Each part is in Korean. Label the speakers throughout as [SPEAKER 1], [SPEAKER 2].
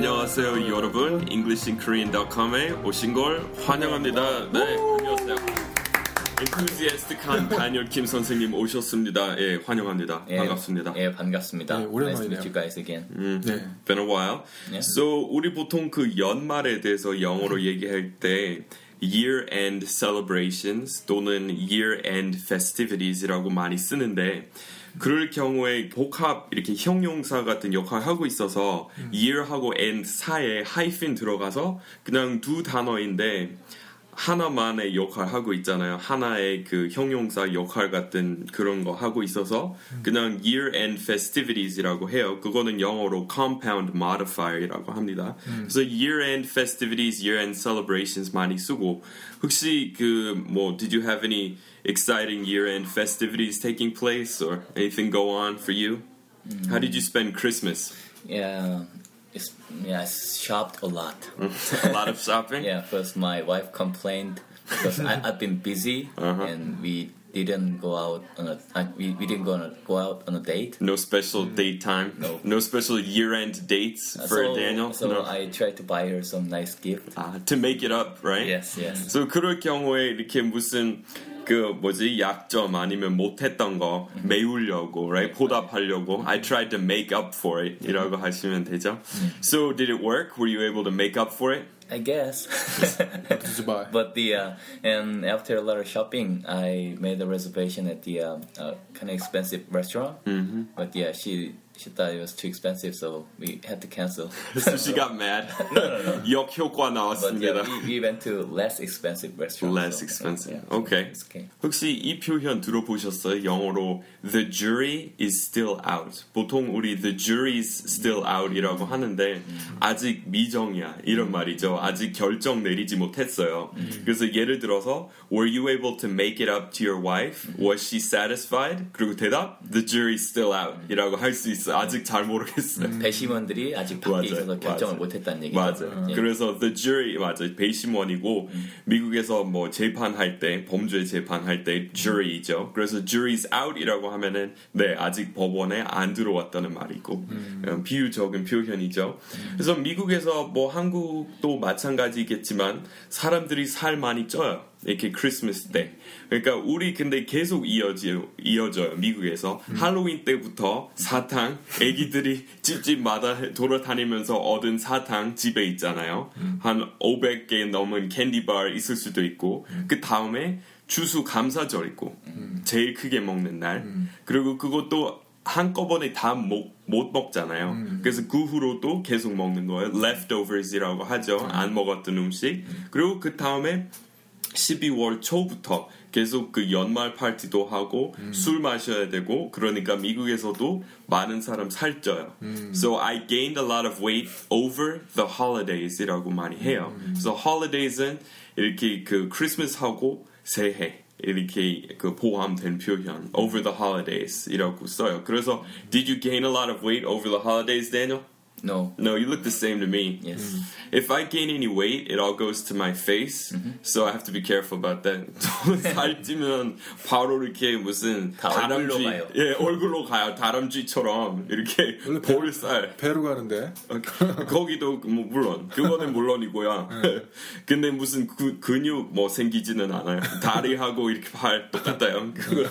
[SPEAKER 1] 안녕하세요 여러분 EnglishinKorean.com에 오신 걸 환영합니다. 네 안녕하세요. enthusiastic한 다니엘 킴 선생님 오셨습니다. 예 환영합니다.
[SPEAKER 2] 예,
[SPEAKER 1] 반갑습니다.
[SPEAKER 2] 예, 반갑습니다.
[SPEAKER 3] 네,
[SPEAKER 2] Nice to
[SPEAKER 3] 오랜만이네요.
[SPEAKER 2] meet you guys again.
[SPEAKER 1] 음,
[SPEAKER 3] 네.
[SPEAKER 1] been a while.
[SPEAKER 2] 네.
[SPEAKER 1] So 우리 보통 그 연말에 대해서 영어로 얘기할 때 year end celebrations 또는 year end festivities이라고 많이 쓰는데 그럴 경우에 복합 이렇게 형용사 같은 역할을 하고 있어서 year하고 end 사이에 하이픈 들어가서 그냥 두 단어인데 하나만의 역할 하고 있잖아요. 하나의 그 형용사 역할 같은 그런 거 하고 있어서 그냥 year end festivities이라고 해요. 그거는 영어로 compound modifier이라고 합니다. 그래서 year end festivities, year end celebrations 많이 쓰고 혹시 그 뭐 did you have any exciting year end festivities taking place or anything go on for you? How did you spend Christmas?
[SPEAKER 2] Yeah, it's, yeah, I shopped a lot.
[SPEAKER 1] A lot of shopping?
[SPEAKER 2] Yeah, first my wife complained because I, I've been busy
[SPEAKER 1] Uh-huh.
[SPEAKER 2] and we didn't go out on a uh, we, we didn't go on a, go out on a date.
[SPEAKER 1] No special date time.
[SPEAKER 2] No.
[SPEAKER 1] No special year-end dates for
[SPEAKER 2] so,
[SPEAKER 1] Daniel.
[SPEAKER 2] so
[SPEAKER 1] no.
[SPEAKER 2] I tried to buy her some nice gift.
[SPEAKER 1] 아, to make it up, right?
[SPEAKER 2] Yes, yes.
[SPEAKER 1] So 그럴 경우에 이렇게 무슨 그 뭐지 약점 아니면 못했던 거 메우려고, right? 보답하려고. I tried to make up for it.이라고 하시면 되죠. So did it work? Were you able to make up for it?
[SPEAKER 2] I guess.
[SPEAKER 3] Did you buy?
[SPEAKER 2] But the uh, and after a lot of shopping, I made a reservation at the uh, uh, kind of expensive restaurant. Mm-hmm. But yeah, she she thought it was too expensive, so we had to cancel.
[SPEAKER 1] So she got mad. 역효과
[SPEAKER 2] But
[SPEAKER 1] 나왔습니다.
[SPEAKER 2] yeah, we, we went to less expensive restaurant.
[SPEAKER 1] Less
[SPEAKER 2] so,
[SPEAKER 1] expensive.
[SPEAKER 2] yeah, so
[SPEAKER 1] Okay.
[SPEAKER 2] it's okay.
[SPEAKER 1] 혹시 이 표현 들어보셨어요? 영어로 The jury is still out. 보통 우리 The jury is still out이라고 하는데 아직 미정이야 이런 말이죠. 아직 결정 내리지 못했어요. 그래서 예를 들어서 Were you able to make it up to your wife? Was she satisfied? 그리고 대답 The jury is still out 이라고 할 수 있어요. 아직 잘 모르겠어요.
[SPEAKER 2] 배심원들이 아직 밖에. 있어서 결정을. 못했다는 얘기죠.
[SPEAKER 1] 맞아요.
[SPEAKER 2] 예.
[SPEAKER 1] 그래서 the jury 맞아요. 배심원이고 미국에서 뭐 재판할 때 범죄 재판할 때 jury죠. 그래서 jury's out이라고 하면은 네 아직 법원에 안 들어왔다는 말이고 음, 비유적인 표현이죠. 그래서 미국에서 뭐 한국도 마찬가지겠지만 사람들이 살 많이 쪄요. 이렇게 크리스마스 때. 그러니까 우리 근데 계속 이어져 이어져요. 미국에서 할로윈 때부터 사탕 애기들이 집집마다 돌아다니면서 얻은 사탕 집에 있잖아요. 한 500개 넘은 캔디바 있을 수도 있고 그 다음에 추수 감사절 있고 제일 크게 먹는 날 그리고 그것도 한꺼번에 다못 못 먹잖아요. 그래서 그 후로도 계속 먹는 거예요. leftovers이라고 하죠. 안 먹었던 음식. 그리고 그 다음에 12월 초부터 계속 그 연말 파티도 하고 술 마셔야 되고 그러니까 미국에서도 많은 사람 살쪄요. So I gained a lot of weight over the holidays이라고 많이 해요. 그래서 holidays은 이렇게 그 크리스마스하고 새해 이렇게 그 포함된 표현 over the holidays이라고 써요. 그래서 did you gain a lot of weight over the holidays, Daniel?
[SPEAKER 2] No.
[SPEAKER 1] No, you look the same to me.
[SPEAKER 2] Yes.
[SPEAKER 1] If I gain any weight, it all goes to my face. So I have to be careful about that. 살찌면 바로 이렇게 무슨
[SPEAKER 2] 다
[SPEAKER 1] 다람쥐,
[SPEAKER 2] 가요.
[SPEAKER 1] 예, 얼굴로 가요. 다람쥐처럼 이렇게 볼살.
[SPEAKER 3] 배로 가는데
[SPEAKER 1] 거기도 뭐 물론 그거는 물론이고요. 근데 무슨 그, 근육 뭐 생기지는 않아요. 다리하고 이렇게 팔 똑같아요. 그거.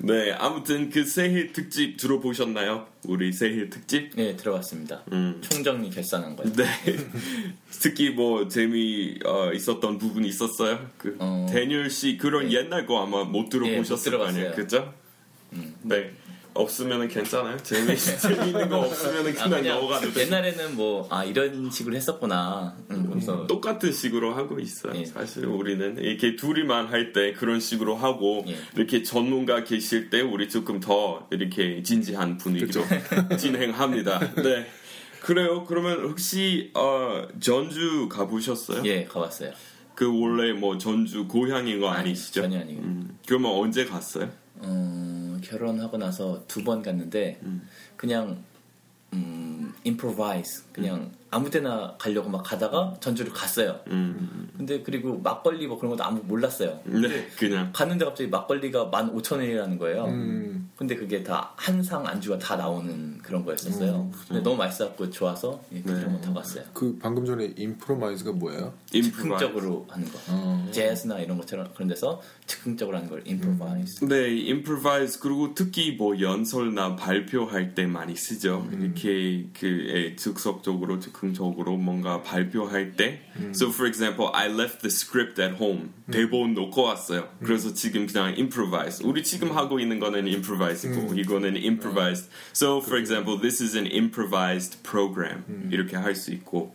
[SPEAKER 1] 네, 아무튼 그 새해 특집 들어보셨나요? 우리 새해 특집?
[SPEAKER 2] 네, 들어봤습니다.
[SPEAKER 1] 음.
[SPEAKER 2] 총정리 결산한 거예요.
[SPEAKER 1] 네. 특히 뭐 재미 어, 있었던 부분이 있었어요. 그
[SPEAKER 2] 어.
[SPEAKER 1] 데니얼 씨 그런
[SPEAKER 2] 네.
[SPEAKER 1] 옛날 거 아마 못 들어보셨을
[SPEAKER 2] 예,
[SPEAKER 1] 못거 아니에요. 그죠? 네. 없으면은 괜찮아요. 재미 재미있는 거 없으면은
[SPEAKER 2] 아,
[SPEAKER 1] 그냥
[SPEAKER 2] 그냥
[SPEAKER 1] 넘어가도 돼.
[SPEAKER 2] 옛날에는 뭐 아 이런 식으로 했었구나. 음, 그래서
[SPEAKER 1] 똑같은 식으로 하고 있어요.
[SPEAKER 2] 예.
[SPEAKER 1] 사실 우리는 이렇게 둘이만 할 때 그런 식으로 하고
[SPEAKER 2] 예.
[SPEAKER 1] 이렇게 전문가 계실 때 우리 조금 더 이렇게 진지한 분위기로 진행합니다. 네. 그래요. 그러면 혹시 어, 전주 가보셨어요?
[SPEAKER 2] 예 가봤어요.
[SPEAKER 1] 그 원래 뭐 전주 고향인 거 아니 시죠?
[SPEAKER 2] 전혀 아니고.
[SPEAKER 1] 음, 그러면 언제 갔어요?
[SPEAKER 2] 어, 결혼하고 나서 두 번 갔는데
[SPEAKER 1] 음.
[SPEAKER 2] 그냥 음, improvise 그냥 아무 데나 가려고 막 가다가 전주를 갔어요.
[SPEAKER 1] 음.
[SPEAKER 2] 근데 그리고 막걸리 뭐 그런 것도 아무 몰랐어요.
[SPEAKER 1] 네, 그냥
[SPEAKER 2] 갔는데 갑자기 막걸리가 15,000원이라는 거예요.
[SPEAKER 3] 음.
[SPEAKER 2] 근데 그게 다 한 상 안주가 다 나오는 그런 거였었어요. 근데 너무 맛있었고 좋아서 예, 그
[SPEAKER 1] 네.
[SPEAKER 2] 한번 타봤어요.
[SPEAKER 3] 그 방금 전에 임프로마이즈가 뭐예요?
[SPEAKER 1] improvise.
[SPEAKER 2] 즉흥적으로 하는 거.
[SPEAKER 3] 어.
[SPEAKER 2] 재즈나 이런 것처럼 그런 데서 즉흥적으로 하는 걸 improvise.
[SPEAKER 1] 네, improvise 그리고 특히 뭐 연설나 발표할 때 많이 쓰죠. 이렇게 그 예, 즉석적으로 즉흥적으로 뭔가 발표할 때. So for example, I left the script at home. 대본 놓고 왔어요. 그래서 지금 그냥 improvise. 우리 지금 하고 있는 거는 improvise고 이거는 improvised. So for example, this is an improvised program. 이렇게 할 수 있고.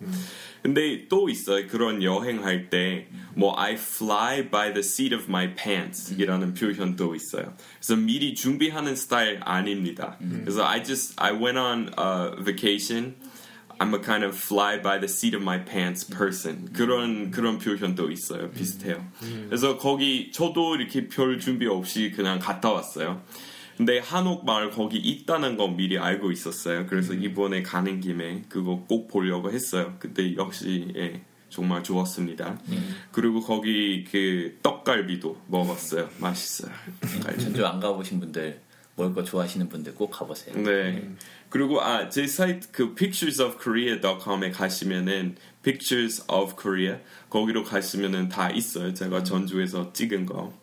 [SPEAKER 1] 근데 또 있어요. 그런 여행할 때, 뭐, I fly by the seat of my pants 이라는 표현도 있어요. 그래서 미리 준비하는 스타일 아닙니다. 그래서 I just, I went on a vacation. I'm a kind of fly by the seat of my pants person. 그런, 그런 표현도 있어요. 비슷해요. 그래서 거기, 저도 이렇게 별 준비 없이 그냥 갔다 왔어요. 근데 한옥 마을 거기 있다는 거 미리 알고 있었어요. 그래서 이번에 가는 김에 그거 꼭 보려고 했어요. 그때 역시 예, 정말 좋았습니다. 그리고 거기 그 떡갈비도 먹었어요. 맛있어요.
[SPEAKER 2] 전주 안 가보신 분들 먹을 거 좋아하시는 분들 꼭 가보세요.
[SPEAKER 1] 네. 그리고 아, 제 사이트 그 picturesofkorea.com에 가시면은 pictures of Korea 거기로 가시면은 다 있어요. 제가 전주에서 찍은 거.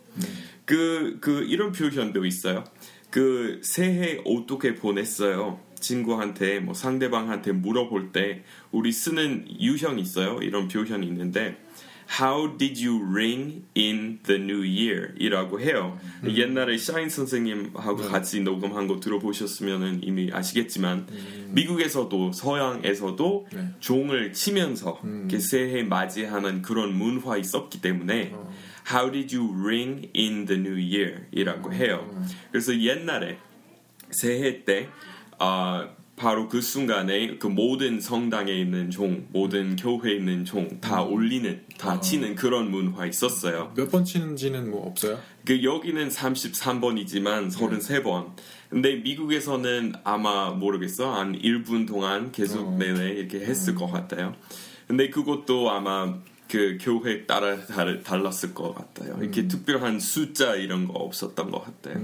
[SPEAKER 1] 그, 그, 이런 표현도 있어요. 그, 새해 어떻게 보냈어요? 친구한테, 뭐, 상대방한테 물어볼 때, 우리 쓰는 유형 있어요. 이런 표현이 있는데, How did you ring in the new year? 이라고 해요. 옛날에 샤인 선생님하고 같이 녹음한 거 들어보셨으면 이미 아시겠지만, 미국에서도 서양에서도
[SPEAKER 3] 네.
[SPEAKER 1] 종을 치면서 이렇게 새해 맞이하는 그런 문화 있었기 때문에, How did you ring in the new year? 이라고 해요. 그래서 옛날에 새해 때 아, 바로 그 순간에 그 모든 성당에 있는 종, 모든 교회에 있는 종 다 올리는, 다 치는 그런 문화 있었어요.
[SPEAKER 3] 몇 번 치는지는 뭐 없어요?
[SPEAKER 1] 그 여기는 33번이지만 33번. 근데 미국에서는 아마 모르겠어. 한 1분 동안 계속
[SPEAKER 3] 어.
[SPEAKER 1] 내내 이렇게 했을 것 같아요. 근데 그것도 아마 그 교회 따라 달, 달랐을 것 같아요. 이렇게 특별한 숫자 이런 거 없었던 것 같아요.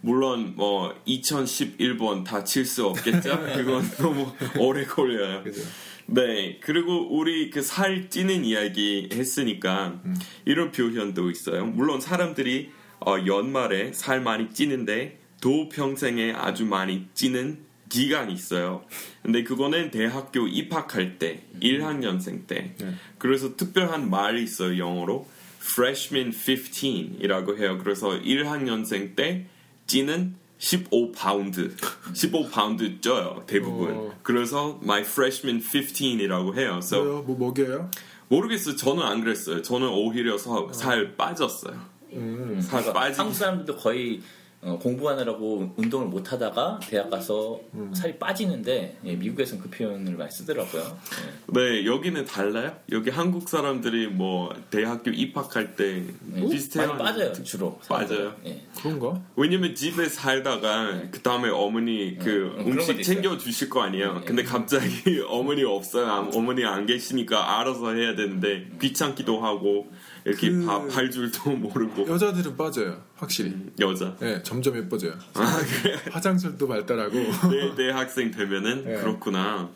[SPEAKER 1] 물론 뭐 2011번 다 칠 수 없겠죠? 그건 너무 오래 걸려요.
[SPEAKER 3] 그죠?
[SPEAKER 1] 네, 그리고 우리 그 살 찌는 이야기 했으니까 이런 표현도 있어요. 물론 사람들이 어, 연말에 살 많이 찌는데 도 평생에 아주 많이 찌는 기간이 있어요. 근데 그거는 대학교 입학할 때, 1학년생 때.
[SPEAKER 3] 네.
[SPEAKER 1] 그래서 특별한 말이 있어요, 영어로. freshman 15이라고 해요. 그래서 1학년생 때 찌는 15파운드. 15파운드 쪄요, 대부분.
[SPEAKER 3] 어.
[SPEAKER 1] 그래서 my freshman 15이라고 해요. So
[SPEAKER 3] 뭐요? 뭐 먹여요?
[SPEAKER 1] 모르겠어요. 저는 안 그랬어요. 저는 오히려 서- 살 빠졌어요.
[SPEAKER 3] 음.
[SPEAKER 1] 살
[SPEAKER 2] 그러니까
[SPEAKER 1] 빠지.
[SPEAKER 2] 한국 사람들도 거의 어, 공부하느라고 운동을 못 하다가 대학 가서 살이 빠지는데 예, 미국에서는 그 표현을 많이 쓰더라고요. 예.
[SPEAKER 1] 네, 여기는 달라요? 여기 한국 사람들이 뭐 대학교 입학할 때
[SPEAKER 2] 예.
[SPEAKER 1] 비슷해요.
[SPEAKER 2] 많이 빠져요 주로.
[SPEAKER 1] 빠져요.
[SPEAKER 2] 예.
[SPEAKER 3] 그런가?
[SPEAKER 1] 왜냐면 집에 살다가 그 다음에 어머니 그
[SPEAKER 2] 어, 그런
[SPEAKER 1] 음식 챙겨 주실 거 아니에요.
[SPEAKER 2] 네.
[SPEAKER 1] 근데 갑자기 어머니 없어요. 아, 어머니 안 계시니까 알아서 해야 되는데 귀찮기도 하고 이렇게
[SPEAKER 3] 그-
[SPEAKER 1] 밥할 줄도 모르고
[SPEAKER 3] 여자들은 빠져요. 확실히.
[SPEAKER 1] 여자.
[SPEAKER 3] 네, 점점 예뻐져요.
[SPEAKER 1] 아 그래.
[SPEAKER 3] 화장실도 발달하고.
[SPEAKER 1] 내, 내 학생 되면은
[SPEAKER 3] 네.
[SPEAKER 1] 그렇구나.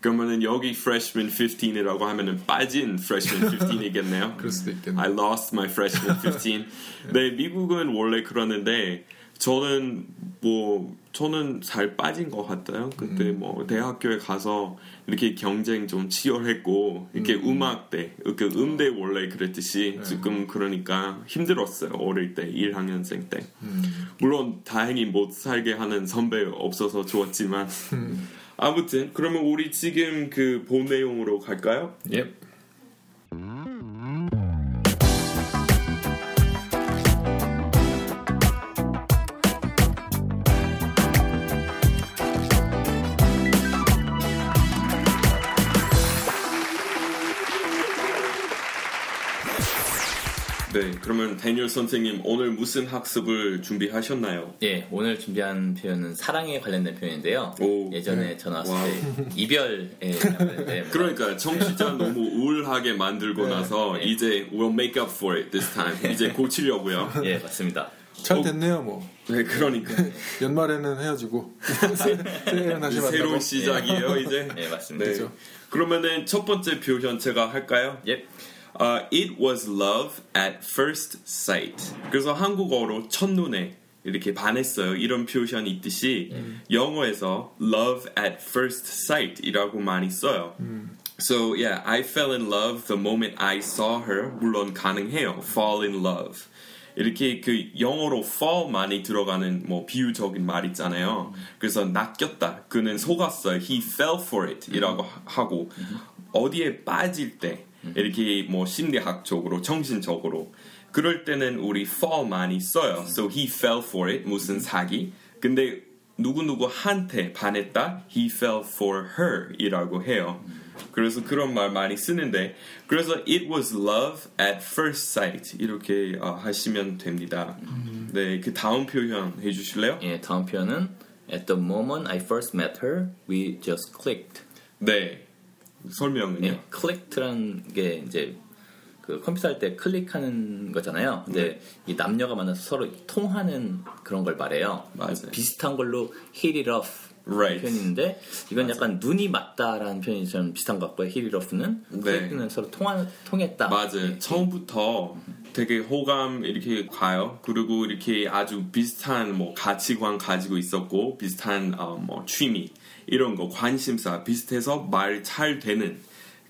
[SPEAKER 1] 그러면은 여기 freshman 15이라고 하면은 빠진 freshman 15이겠네요.
[SPEAKER 3] 그럴 수도 있겠네.
[SPEAKER 1] I lost my freshman 15. 네, 미국은 원래 그러는데 저는 뭐 저는 살 빠진 것 같아요. 그때
[SPEAKER 3] 음.
[SPEAKER 1] 뭐 대학교에 가서 이렇게 경쟁 좀 치열했고 이렇게 음. 악대 그 음대 원래 그랬듯이
[SPEAKER 3] 네.
[SPEAKER 1] 지금 그러니까 힘들었어요. 어릴 때 1학년생 때.
[SPEAKER 3] 음.
[SPEAKER 1] 물론 다행히 못 살게 하는 선배 없어서 좋았지만 아무튼 그러면 우리 지금 그 본 내용으로 갈까요?
[SPEAKER 3] 예.
[SPEAKER 1] 그러면 데니얼 선생님 오늘 무슨 학습을 준비하셨나요?
[SPEAKER 2] 예, 오늘 준비한 표현은 사랑에 관련된 표현인데요.
[SPEAKER 1] 오,
[SPEAKER 2] 예전에 전화 왔을 때 이별에 관련된
[SPEAKER 1] 그러니까 청취자 너무 우울하게 만들고
[SPEAKER 2] 네.
[SPEAKER 1] 나서
[SPEAKER 2] 네.
[SPEAKER 1] 이제 we'll make up for it this time. 이제 고치려고요.
[SPEAKER 2] 예, 맞습니다.
[SPEAKER 3] 잘
[SPEAKER 1] 어,
[SPEAKER 3] 됐네요 뭐
[SPEAKER 1] 네, 그러니까
[SPEAKER 3] 연말에는 헤어지고 새해에는 다시 만나고
[SPEAKER 1] 새로운 시작이에요 이제.
[SPEAKER 2] 예, 맞습니다.
[SPEAKER 1] 네. 그러면은 첫 번째 표현 제가 할까요?
[SPEAKER 2] 예.
[SPEAKER 1] 아, it was love at first sight. 그래서 한국어로 첫눈에 이렇게 반했어요. 이런 표현이 있듯이 영어에서 love at first sight이라고 많이 써요. So yeah, I fell in love the moment I saw her. 물론 가능해요. fall in love. 이렇게 그 영어로 fall 많이 들어가는 뭐 비유적인 말 있잖아요. 그래서 낚였다. 그는 속았어요. He fell for it. 이라고 하- 하고 어디에 빠질 때 이렇게 뭐 심리학적으로 정신적으로 그럴 때는 우리 fall 많이 써요. So he fell for it. 무슨 사기. 근데 누구누구한테 반했다. He fell for her 이라고 해요. 그래서 그런 말 많이 쓰는데 그래서 it was love at first sight 이렇게 어, 하시면 됩니다. 네, 그 다음 표현 해 주실래요?
[SPEAKER 2] 예, 다음 표현은 At the moment I first met her, we just clicked.
[SPEAKER 1] 네, 설명은요.
[SPEAKER 2] 예, 클릭트라는 게 이제 그 컴퓨터 할 때 클릭하는 거잖아요. 근데 이 남녀가 만나서 서로 통하는 그런 걸 말해요.
[SPEAKER 1] 맞아요.
[SPEAKER 2] 비슷한 걸로 hit it off
[SPEAKER 1] Right.
[SPEAKER 2] 표현인데 이건 약간 눈이 맞다라는 표현이 좀 비슷한 것 같고요. hit it off는
[SPEAKER 1] 네.
[SPEAKER 2] 클릭는 서로 통하, 통했다.
[SPEAKER 1] 맞아요.
[SPEAKER 2] 예,
[SPEAKER 1] 처음부터 되게 호감 이렇게 가요. 그리고 이렇게 아주 비슷한 뭐 가치관 가지고 있었고 비슷한 어, 뭐 취미 이런 거 관심사 비슷해서 말 잘 되는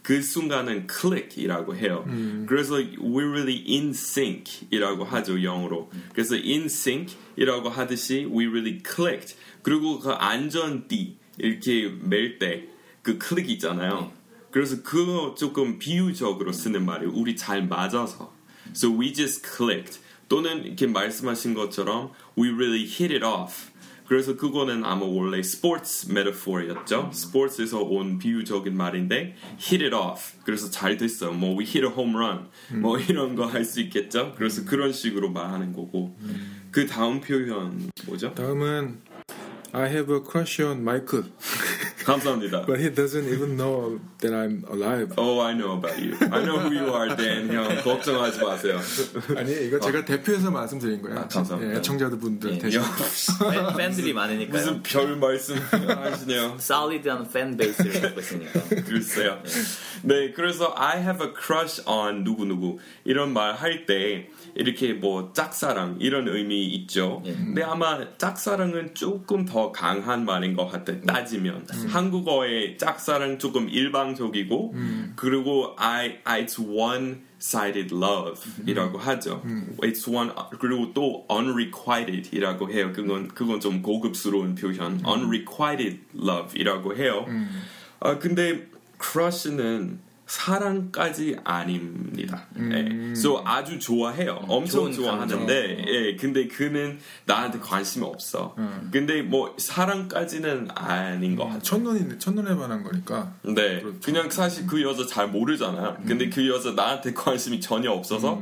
[SPEAKER 1] 그 순간은 클릭이라고 해요. 그래서 we're really in sync이라고 하죠 영어로. 그래서 in sync이라고 하듯이 we really clicked. 그리고 그 안전띠 이렇게 멜 때 그 클릭 있잖아요. 그래서 그거 조금 비유적으로 쓰는 말이에요. 우리 잘 맞아서. So we just clicked. 또는 이렇게 말씀하신 것처럼 we really hit it off. 그래서 그거는 아마 원래 스포츠 메타포였죠. 스포츠에서 온 비유적인 말인데 hit it off. 그래서 잘 됐어요. 뭐 we hit a home run. 뭐 이런 거 할 수 있겠죠. 그래서 그런 식으로 말하는 거고. 그 다음 표현 뭐죠?
[SPEAKER 3] 다음은 I have a crush on Michael,
[SPEAKER 1] 감사합니다.
[SPEAKER 3] but he doesn't even know that I'm alive.
[SPEAKER 1] Oh, I know about you. I know who you are, Dan. 형 걱정하지 마세요.
[SPEAKER 3] 아니 이거 제가 대표해서 말씀드린 거예요.
[SPEAKER 1] 아, 감사합니다.
[SPEAKER 3] 예, 애청자분들
[SPEAKER 2] 예.
[SPEAKER 3] 대신.
[SPEAKER 2] 팬- 팬들이 많으니까요.
[SPEAKER 1] 무슨 별 말씀 하시네요.
[SPEAKER 2] solid한 팬 베이스를 갖고 있으니까.
[SPEAKER 1] 글쎄요. 네, 그래서 I have a crush on 누구 누구 이런 말 할 때 이렇게 뭐 짝사랑 이런 의미 있죠.
[SPEAKER 2] 예.
[SPEAKER 1] 근데 아마 짝사랑은 조금 더 강한 말인 것 같아. 따지면 한국어의 짝사랑 조금 일방적이고 그리고 I, I it's one sided love이라고 하죠. It's one 그리고 또 unrequited이라고 해요. 그건 그건 좀 고급스러운 표현. unrequited love이라고 해요. 아 근데 crush는 사랑까지 아닙니다. 예. So 아주 좋아해요. 엄청
[SPEAKER 2] 좋은
[SPEAKER 1] 좋아하는데, 예. 근데 그는 나한테 관심이 없어. 근데 뭐 사랑까지는 아닌 것 같아요.
[SPEAKER 3] 첫눈이 첫눈에 반한 거니까.
[SPEAKER 1] 네, 그냥 사실 그 여자 잘 모르잖아요. 근데 그 여자 나한테 관심이 전혀 없어서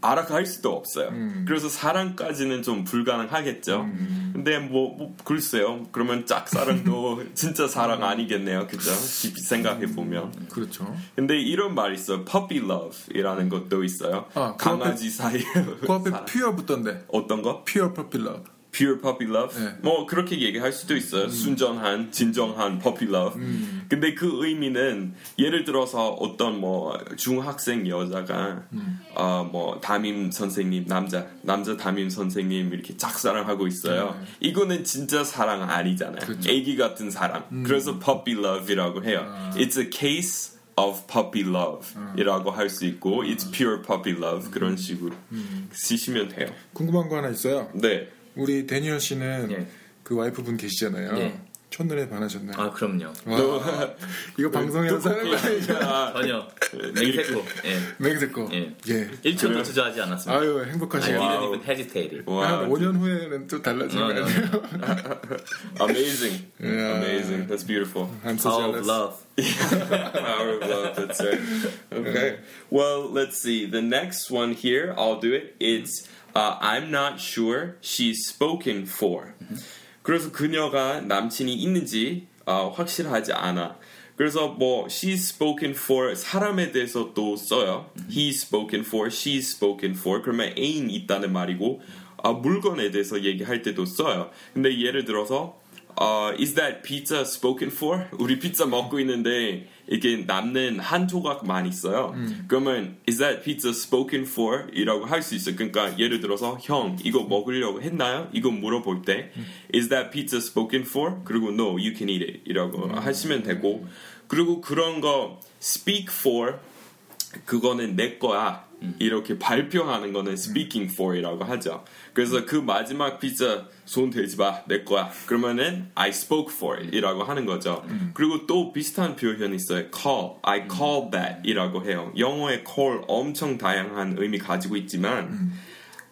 [SPEAKER 1] 알아갈 수도 없어요. 그래서 사랑까지는 좀 불가능하겠죠. 근데 뭐, 뭐 글쎄요. 그러면 짝사랑도 진짜 사랑 아니겠네요. 그죠? 깊이 생각해 보면.
[SPEAKER 3] 그렇죠.
[SPEAKER 1] 근데 이런 말 있어요. puppy love이라는 것도 있어요.
[SPEAKER 3] 아, 그
[SPEAKER 1] 강아지 사이.
[SPEAKER 3] 그 앞에 pure 붙던데.
[SPEAKER 1] 어떤 거?
[SPEAKER 3] pure puppy love.
[SPEAKER 1] Pure puppy love?
[SPEAKER 3] 네.
[SPEAKER 1] 뭐 그렇게 얘기할 수도 있어요.
[SPEAKER 3] 음.
[SPEAKER 1] 순전한, 진정한 puppy love. 근데 그 의미는 예를 들어서 어떤 뭐 중학생 여자가
[SPEAKER 3] 음.
[SPEAKER 1] 어뭐 담임 선생님 남자 남자 담임 선생님 이렇게 짝사랑하고 있어요. 이거는 진짜 사랑 아니잖아요.
[SPEAKER 3] 네. 그렇죠.
[SPEAKER 1] 애기 같은 사랑. 그래서 puppy love이라고 해요.
[SPEAKER 3] 아.
[SPEAKER 1] It's a case of puppy love이라고 할수 있고 it's pure puppy love 그런 식으로
[SPEAKER 3] 음.
[SPEAKER 1] 쓰시면 돼요.
[SPEAKER 3] 궁금한 거 하나 있어요.
[SPEAKER 1] 네.
[SPEAKER 3] 우리 데니얼 씨는
[SPEAKER 2] 예.
[SPEAKER 3] 그 와이프분 계시잖아요.
[SPEAKER 2] 예.
[SPEAKER 3] 첫눈에 반하셨나요?
[SPEAKER 2] 아 그럼요.
[SPEAKER 3] 와, 이거 방송에서 하는 거 아니죠?
[SPEAKER 1] 아,
[SPEAKER 2] 전혀 맹세코. 예.
[SPEAKER 3] 맹세코.
[SPEAKER 2] 예.
[SPEAKER 3] 예.
[SPEAKER 2] 1초도 주저하지 않았습니다.
[SPEAKER 3] 아유
[SPEAKER 2] I
[SPEAKER 3] 행복하시네요.
[SPEAKER 2] didn't
[SPEAKER 1] wow.
[SPEAKER 2] even hesitate.
[SPEAKER 1] 와,
[SPEAKER 3] 한 5년 후에는 또 달라질
[SPEAKER 2] 어,
[SPEAKER 3] 거
[SPEAKER 2] 어.
[SPEAKER 3] 같아요.
[SPEAKER 1] amazing,
[SPEAKER 3] Yeah.
[SPEAKER 1] amazing. That's beautiful.
[SPEAKER 3] I'm so
[SPEAKER 2] Power of
[SPEAKER 3] jealous.
[SPEAKER 2] love.
[SPEAKER 1] Power of love. That's right. Okay. Well, let's see. The next one here, I'll do it. It's uh, I'm not sure she's spoken for. 그래서 그녀가 남친이 있는지 어, 확실하지 않아. 그래서 뭐 she's spoken for 사람에 대해서 또 써요. He's spoken for, she's spoken for. 그러면 애인 있다는 말이고 아, 물건에 대해서 얘기할 때도 써요. 근데 예를 들어서 어, is that pizza spoken for? 우리 피자 먹고 있는데 이게 남는 한 조각만 있어요. 그러면 is that pizza spoken for? 이라고 할 수 있어요. 그러니까 예를 들어서 형 이거 먹으려고 했나요? 이거 물어볼 때 is that pizza spoken for? 그리고 no, you can eat it 이라고 하시면 되고 그리고 그런 거 speak for 그거는 내 거야. 이렇게 발표하는 거는 speaking for이라고 하죠. 그래서 그 마지막 피자 손 대지 마, 내 거야. 그러면은 I spoke for 이라고 하는 거죠. 그리고 또 비슷한 표현이 있어요. call, I called that 이라고 해요. 영어의 call 엄청 다양한 의미 가지고 있지만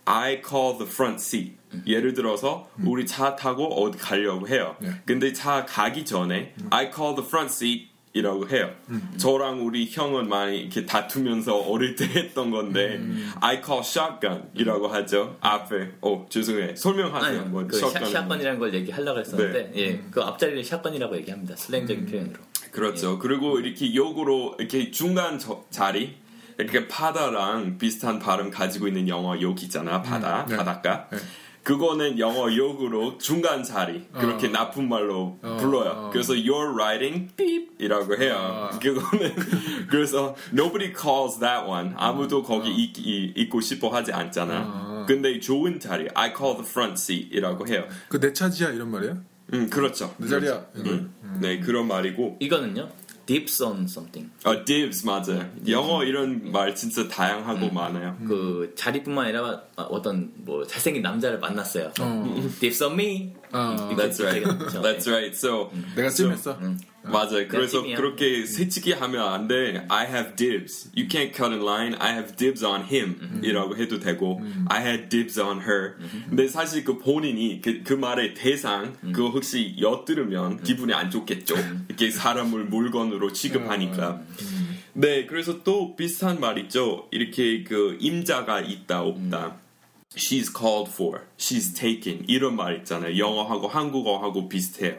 [SPEAKER 1] I call the front seat. 예를 들어서 우리 차 타고 어디 가려고 해요.
[SPEAKER 3] 네.
[SPEAKER 1] 근데 차 가기 전에 I call the front seat 이라고 해요. 저랑 우리 형은 많이 이렇게 다투면서 어릴 때 했던 건데 I call shotgun 이라고 하죠. 앞에 어 죄송해요. 설명하세요.
[SPEAKER 2] 아니, 뭐그
[SPEAKER 1] shotgun.
[SPEAKER 2] 샷, 샷건이라는 걸 얘기하려고 했었는데, 예, 그 앞자리를 샷건이라고 얘기합니다. 슬랭적인 표현으로.
[SPEAKER 1] 그렇죠. 그리고 이렇게 욕으로 이렇게 중간 저- 자리 이렇게 바다랑 비슷한 발음 가지고 있는 영어 욕 있잖아. 바다,
[SPEAKER 3] 네.
[SPEAKER 1] 바닷가.
[SPEAKER 3] 네.
[SPEAKER 1] 그거는 영어 욕으로 중간 자리 그렇게
[SPEAKER 3] 어.
[SPEAKER 1] 나쁜 말로
[SPEAKER 3] 어,
[SPEAKER 1] 불러요.
[SPEAKER 3] 어.
[SPEAKER 1] 그래서 you're writing beep이라고 해요.
[SPEAKER 3] 어.
[SPEAKER 1] 그거는 그래서 nobody calls that one. 아무도 거기 있, 이- 있고 싶어 하지 않잖아.
[SPEAKER 3] 어.
[SPEAKER 1] 근데 좋은 자리 I call the front seat이라고 해요.
[SPEAKER 3] 그 내 차지야 이런 말이에요?
[SPEAKER 1] 음 그렇죠.
[SPEAKER 3] 내 자리야.
[SPEAKER 1] 음. 네 그런 말이고
[SPEAKER 2] 이거는요, dips on something.
[SPEAKER 1] 어, dibs 맞아요. 영어 이런 말 진짜 다양하고 많아요.
[SPEAKER 2] 그 자리뿐만 아니라 어떤 뭐 잘생긴 남자를 만났어요.
[SPEAKER 3] 어.
[SPEAKER 2] dips on me.
[SPEAKER 3] 어.
[SPEAKER 1] That's right.
[SPEAKER 2] 얘기하죠.
[SPEAKER 1] That's right. So
[SPEAKER 3] 내가
[SPEAKER 1] so-
[SPEAKER 3] 찜했어.
[SPEAKER 1] 맞아요. 그래서
[SPEAKER 2] 찜이야.
[SPEAKER 1] 그렇게 새치기 하면 안 돼. I have dibs. You can't cut in line. I have dibs on him. 이라고 해도 되고 I had dibs on her. 근데 사실 그 본인이 그, 그 말의 대상 그거 혹시 엿들으면 기분이 안 좋겠죠. 이렇게 사람을 물건으로 취급하니까. 네, 그래서 또 비슷한 말 있죠. 이렇게 그 임자가 있다 없다. She's called for, she's taken 이런 말 있잖아요. 영어하고 한국어하고 비슷해요.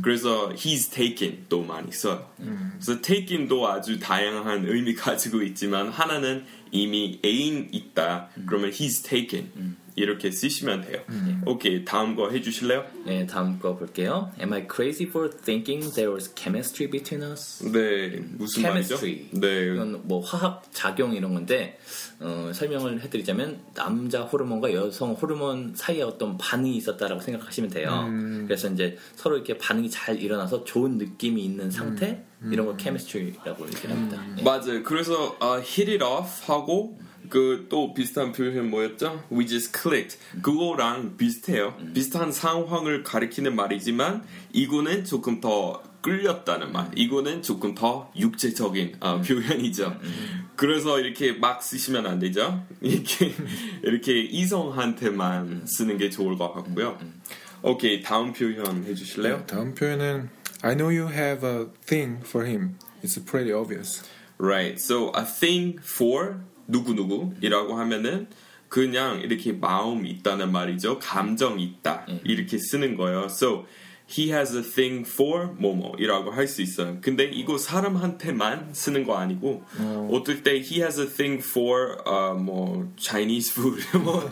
[SPEAKER 1] 그래서 he's taken 도 많이 써요. 그래서 taken도 아주 다양한 의미 가지고 있지만 하나는 이미 애인 있다. 그러면 he's taken 이렇게 쓰시면 돼요. 오케이 다음 거 해주실래요?
[SPEAKER 2] 네, 다음 거 볼게요. Am I crazy for thinking there was chemistry between us?
[SPEAKER 1] 네 무슨
[SPEAKER 2] chemistry.
[SPEAKER 1] 말이죠? 네
[SPEAKER 2] 이건 뭐 화학 작용 이런 건데 어, 설명을 해드리자면 남자 호르몬과 여성 호르몬 사이에 어떤 반응이 있었다라고 생각하시면 돼요. 그래서 이제 서로 이렇게 반응이 잘 일어나서 좋은 느낌이 있는 상태 이런 걸 chemistry라고 얘기를 합니다. 예.
[SPEAKER 1] 맞아요. 그래서 어, hit it off 하고 그 또 비슷한 표현 뭐였죠? We just clicked. 그거랑 비슷해요. 비슷한 상황을 가리키는 말이지만 이거는 조금 더 끌렸다는 말. 이거는 조금 더 육체적인 어, 표현이죠. 그래서 이렇게 막 쓰시면 안 되죠. 이렇게 이렇게 이성한테만 쓰는 게 좋을 것 같고요. 오케이 다음 표현 해주실래요?
[SPEAKER 3] 다음 표현은 I know you have a thing for him. It's pretty obvious.
[SPEAKER 1] Right. So a thing for 누구 누구이라고 하면은 그냥 이렇게 마음 있다는 말이죠. 감정 있다 이렇게 쓰는 거예요. So he has a thing for 뭐뭐이라고 할 수 있어요. 근데 이거 사람한테만 쓰는 거 아니고 어떨 때 he has a thing for 어, 뭐 Chinese food, 뭐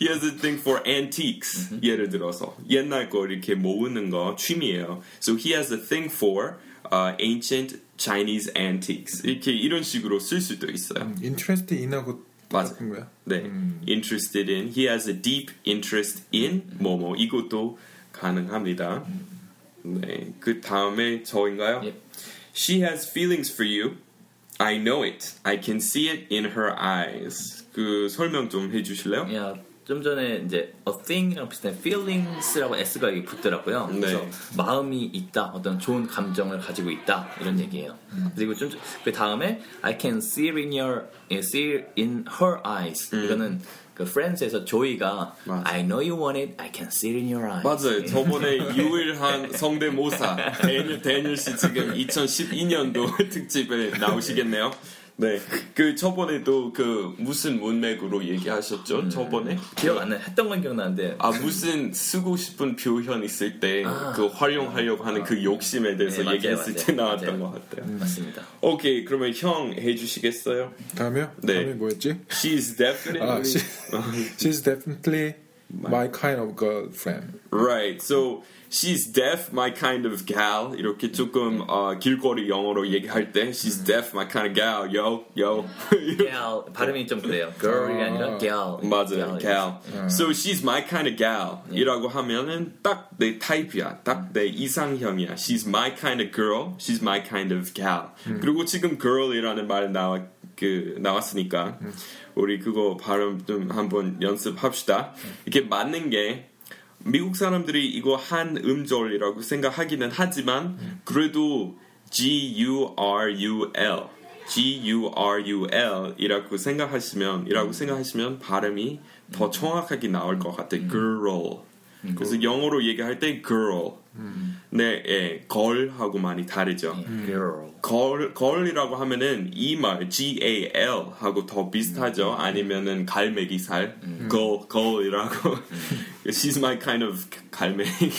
[SPEAKER 1] he has a thing for antiques 예를 들어서 옛날 거 이렇게 모으는 거 취미예요. So he has a thing for uh, ancient Chinese antiques 이렇게 이런 식으로 쓸 수도 있어요.
[SPEAKER 3] Interest in하고
[SPEAKER 1] 맞아.
[SPEAKER 3] 똑같은 거야.
[SPEAKER 1] 네, interested in. He has a deep interest in 뭐뭐 이것도 가능합니다. 네, 그 다음에 저인가요?
[SPEAKER 2] 예.
[SPEAKER 1] She has feelings for you. I know it. I can see it in her eyes. 그 설명 좀 해주실래요?
[SPEAKER 2] 야, 좀 전에 이제 a thing이랑 비슷한 feelings라고 s가 여기 붙더라고요.
[SPEAKER 1] 네.
[SPEAKER 2] 그래서 마음이 있다, 어떤 좋은 감정을 가지고 있다 이런 얘기예요. 그리고 좀 그 다음에 I can see it in your see it in her eyes. 이거는 그 Friends에서 조이가
[SPEAKER 1] 맞아.
[SPEAKER 2] I know you want it, I can see it in your eyes.
[SPEAKER 1] 맞아요. 저번에 유일한 성대모사 데니엘, 데니엘 씨 지금 2012년도 특집에 나오시겠네요. 네, 그 저번에도 그 무슨 문맥으로 얘기하셨죠? 저번에
[SPEAKER 2] 기억 안 나. 했던 건 기억나는데
[SPEAKER 1] 아 무슨 쓰고 싶은 표현 있을 때
[SPEAKER 2] 아.
[SPEAKER 1] 그 활용하려고 하는 그 욕심에 대해서
[SPEAKER 2] 네,
[SPEAKER 1] 얘기했을
[SPEAKER 2] 맞아요.
[SPEAKER 1] 때 나왔던
[SPEAKER 2] 맞아요.
[SPEAKER 1] 것 같아요.
[SPEAKER 2] 맞습니다.
[SPEAKER 1] 오케이, 그러면 형 해주시겠어요?
[SPEAKER 3] 다음이요?
[SPEAKER 1] 네.
[SPEAKER 3] 다음이 뭐였지?
[SPEAKER 1] She's definitely
[SPEAKER 3] 아, she, she's definitely my kind of girlfriend.
[SPEAKER 1] Right. So she's deaf, my kind of gal. 이렇게 조금 어, 길거리 영어로 얘기할 때 she's deaf, my kind of gal. Yo, yo.
[SPEAKER 2] gal 발음이 좀 그래요. girl이 아니라 gal.
[SPEAKER 1] 맞아요, gal. So she's my kind of gal.
[SPEAKER 2] 예.
[SPEAKER 1] 이라고 하면은 딱 내 타입이야. 딱 내 이상형이야. She's my kind of girl. She's my kind of gal. 그리고 지금 girl이라는 말 나와 그 나왔으니까 우리 그거 발음 좀 한번 연습합시다. 이렇게 맞는 게 미국 사람들이 이거 한 음절이라고 생각하기는 하지만 그래도 G U R U L G U R U L 이라고 생각하시면 이라고 생각하시면 발음이 더 정확하게 나올 것 같아요. girl. 그래서 영어로 얘기할 때 girl. 네, 예, 걸하고 많이 다르죠.
[SPEAKER 2] girl.
[SPEAKER 1] 걸, 걸이라고 하면은 이 말 G A L 하고 더 비슷하죠. 아니면은 갈매기 살 걸, 걸이라고 She's my kind of 갈매기.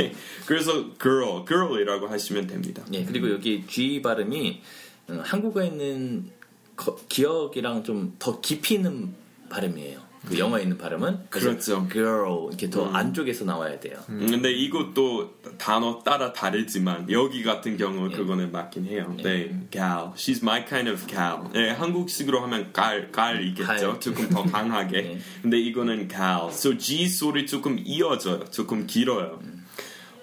[SPEAKER 1] 예, 그래서 girl, girl이라고 하시면 됩니다.
[SPEAKER 2] 예, 그리고 여기 G 발음이 어, 한국어에 있는 거- 기억이랑 좀 더 깊이 있는 발음이에요. 그 영어에 있는 발음은
[SPEAKER 1] 그렇죠.
[SPEAKER 2] girl 이렇게 더 안쪽에서 나와야 돼요.
[SPEAKER 1] 음, 근데 이것도 단어 따라 다르지만 여기 같은 경우
[SPEAKER 2] 예.
[SPEAKER 1] 그거는 맞긴 해요. 네, gal. She's my kind of gal. 네, 한국식으로 하면.
[SPEAKER 2] 갈.
[SPEAKER 1] 조금 더 강하게.
[SPEAKER 2] 예.
[SPEAKER 1] 근데 이거는 gal. So G 소리 조금 이어져요. 조금 길어요.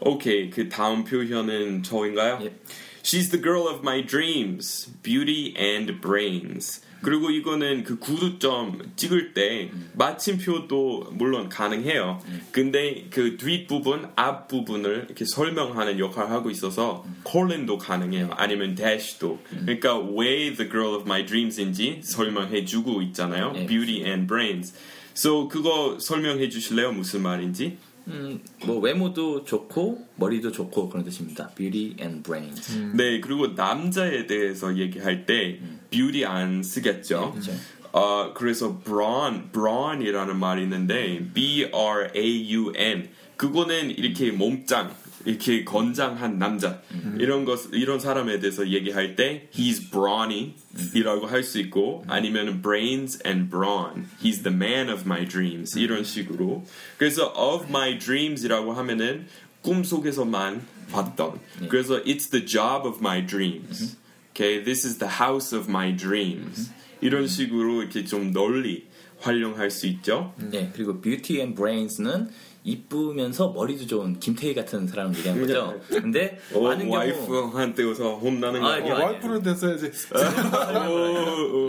[SPEAKER 1] 오케이, 그 다음 표현은 저인가요?
[SPEAKER 2] 예.
[SPEAKER 1] She's the girl of my dreams, beauty and brains. 그리고 이거는 그 구두점 찍을 때 마침표도 물론 가능해요. 근데 그 뒷부분, 앞부분을 이렇게 설명하는 역할을 하고 있어서 콜린도 가능해요. 아니면 dash도. 그러니까 왜 the girl of my dreams인지 설명해 주고 있잖아요.
[SPEAKER 2] 예.
[SPEAKER 1] beauty and brains. So 그거 설명해 주실래요? 무슨 말인지?
[SPEAKER 2] 음, 뭐 외모도 좋고 머리도 좋고 그런 뜻입니다. beauty and brains.
[SPEAKER 1] 네, 그리고 남자에 대해서 얘기할 때 beauty 안 쓰겠죠.
[SPEAKER 2] 그렇죠.
[SPEAKER 1] 어, 그래서 brawn, brawn이라는 말이 있는데 B R A U N 그거는 이렇게 몸짱, 이렇게 건장한 남자 이런 것 이런 사람에 대해서 얘기할 때 he's brawny이라고 할 수 있고 아니면 brains and brawn, he's the man of my dreams 이런 식으로 그래서 of my dreams이라고 하면은 꿈 속에서만 봤던 그래서 it's the job of my dreams. Okay, this is the house of my dreams. 이런 식으로 이렇게 좀 널리 활용할 수 있죠.
[SPEAKER 2] 예, 그리고 beauty and brains는 이쁘면서 머리도 좋은 김태희 같은 사람을 얘기한 거죠. 근데
[SPEAKER 1] 어,
[SPEAKER 2] 많은 경우
[SPEAKER 1] 와이프한테서 혼나는
[SPEAKER 2] 아,
[SPEAKER 1] 거.
[SPEAKER 2] 이거
[SPEAKER 1] 어,
[SPEAKER 3] 됐어야지.
[SPEAKER 1] 어, 어,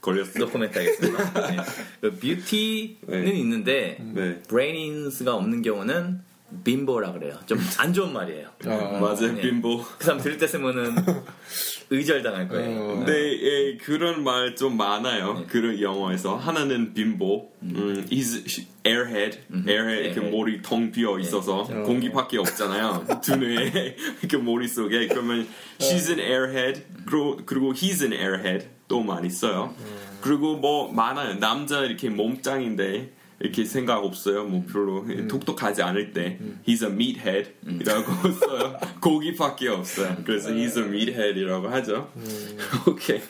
[SPEAKER 1] 걸렸어.
[SPEAKER 2] 노코멘트 하겠습니다. 네. 그 beauty는
[SPEAKER 1] 네.
[SPEAKER 2] 있는데
[SPEAKER 1] 네.
[SPEAKER 2] brains가 없는 경우는 빈보라 그래요. 좀 안 좋은 말이에요.
[SPEAKER 3] 아,
[SPEAKER 1] 맞아요,
[SPEAKER 2] 네.
[SPEAKER 1] 빈보.
[SPEAKER 2] 그 사람 들을 때 쓰면은 의절당할 거예요.
[SPEAKER 3] 어.
[SPEAKER 1] 근데 예, 그런 말 좀 많아요. 그런 영어에서 하나는 빈보, 음, he's airhead, airhead 이렇게
[SPEAKER 2] 네.
[SPEAKER 1] 머리 텅 비어 있어서 공기밖에 없잖아요. 두뇌에 이렇게 머릿 속에 그러면 she's an airhead, 그리고, 그리고 he's an airhead 또 많이 써요. 그리고 뭐 많아요. 남자 이렇게 몸짱인데. 이렇게 생각 없어요. 뭐 별로 똑똑하지 않을 때 he's a meathead이라고 써요. 고기밖에 없어요. 그래서 he's a meathead이라고 하죠. 오케이.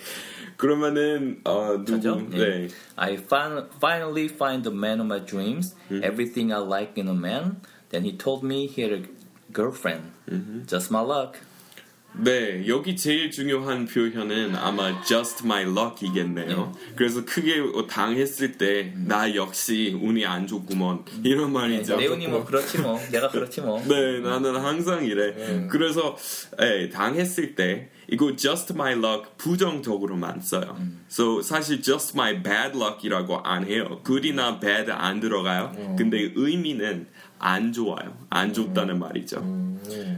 [SPEAKER 1] 그러면은 어 누구?
[SPEAKER 2] 예.
[SPEAKER 1] 네.
[SPEAKER 2] I fin- finally find the man of my dreams, everything I like in a man. Then he told me he had a girlfriend. Just my luck.
[SPEAKER 1] 네, 여기 제일 중요한 표현은 아마 just my luck이겠네요. 그래서 크게 당했을 때나 역시 운이 안 좋구먼 이런 말이죠.
[SPEAKER 2] 내 운이 뭐 그렇지 뭐. 내가 그렇지 뭐.
[SPEAKER 1] 네, 나는 항상 이래. 그래서 에, 당했을 때 이거 just my luck 부정적으로만 써요. So 사실 just my bad luck이라고 안 해요. good이나 bad 안 들어가요. 근데 의미는 안 좋아요. 안 좋다는 말이죠.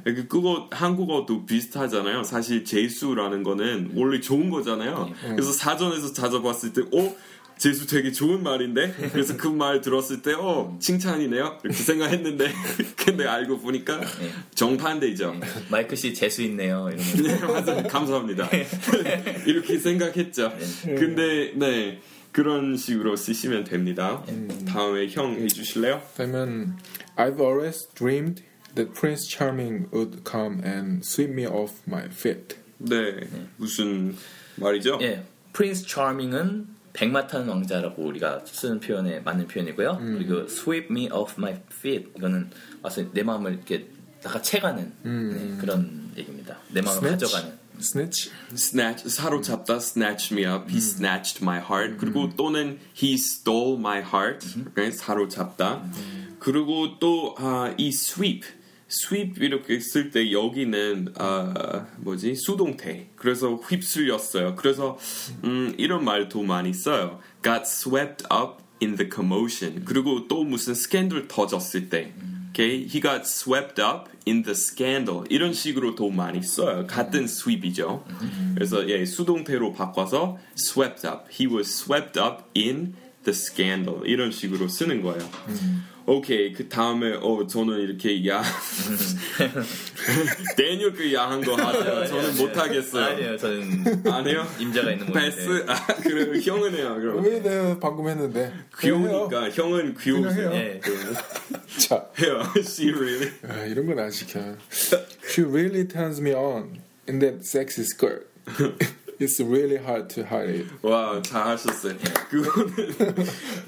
[SPEAKER 1] 그- 그거 한국어도 비슷하잖아요. 사실 재수라는 거는 원래 좋은 거잖아요. 그래서 사전에서 찾아봤을 때, 어? 재수 되게 좋은 말인데? 그래서 그 말 들었을 때, 어, 칭찬이네요? 이렇게 생각했는데, 근데 알고 보니까 정반대죠.
[SPEAKER 2] 마이크 씨 재수 있네요. 이러면
[SPEAKER 1] 네, 맞아요. 감사합니다. 이렇게 생각했죠. 근데, 네. 그런 식으로 쓰시면 됩니다. 다음에 형 해주실래요?
[SPEAKER 3] 그러면 I've always dreamed that Prince Charming would come and sweep me off my feet.
[SPEAKER 1] 네. 무슨 말이죠?
[SPEAKER 2] 예, 프린스 차밍은 백마 타는 왕자라고 우리가 쓰는 표현에 맞는 표현이고요. 그리고 sweep me off my feet 이거는 와서 내 마음을 이렇게 나가 채가는 네, 그런 얘기입니다. 내 마음을
[SPEAKER 3] Snatch?
[SPEAKER 2] 가져가는.
[SPEAKER 3] Snitch?
[SPEAKER 1] snatch 사로잡다 snatch me up he snatched my heart 그리고 또는 he stole my heart okay? 사로잡다 그리고 또이 sweep sweep 이렇게 쓸 때 여기는 아 뭐지 수동태 그래서 휩쓸렸어요 그래서 음, 이런 말도 많이 써요 got swept up in the commotion 그리고 또 무슨 스캔들 터졌을 때 Okay, he got swept up in the scandal. 이런 식으로 도 많이 써요. 같은 sweep이죠. 그래서 예, 수동태로 바꿔서 swept up. He was swept up in the scandal. 이런 식으로 쓰는 거예요. 오케이, 그 다음에 어 저는 이렇게 야 데니얼 그 야한 거 하세요. 저는 못 하겠어요.
[SPEAKER 2] 아니에요, 저는
[SPEAKER 1] 안 해요?
[SPEAKER 2] 임자가 있는
[SPEAKER 1] 패스.
[SPEAKER 2] 모양인데.
[SPEAKER 1] 아 그래 형은 해요. 그럼
[SPEAKER 3] 왜 내가 방금 했는데?
[SPEAKER 1] 귀여우니까 형은 귀여우세요.
[SPEAKER 2] 예,
[SPEAKER 3] 자,
[SPEAKER 1] 해요. She really.
[SPEAKER 3] 아, 이런 건 안 시켜. She really turns me on in that sexy skirt. It's really hard to hide it.
[SPEAKER 1] 와 잘하셨어요. 그거는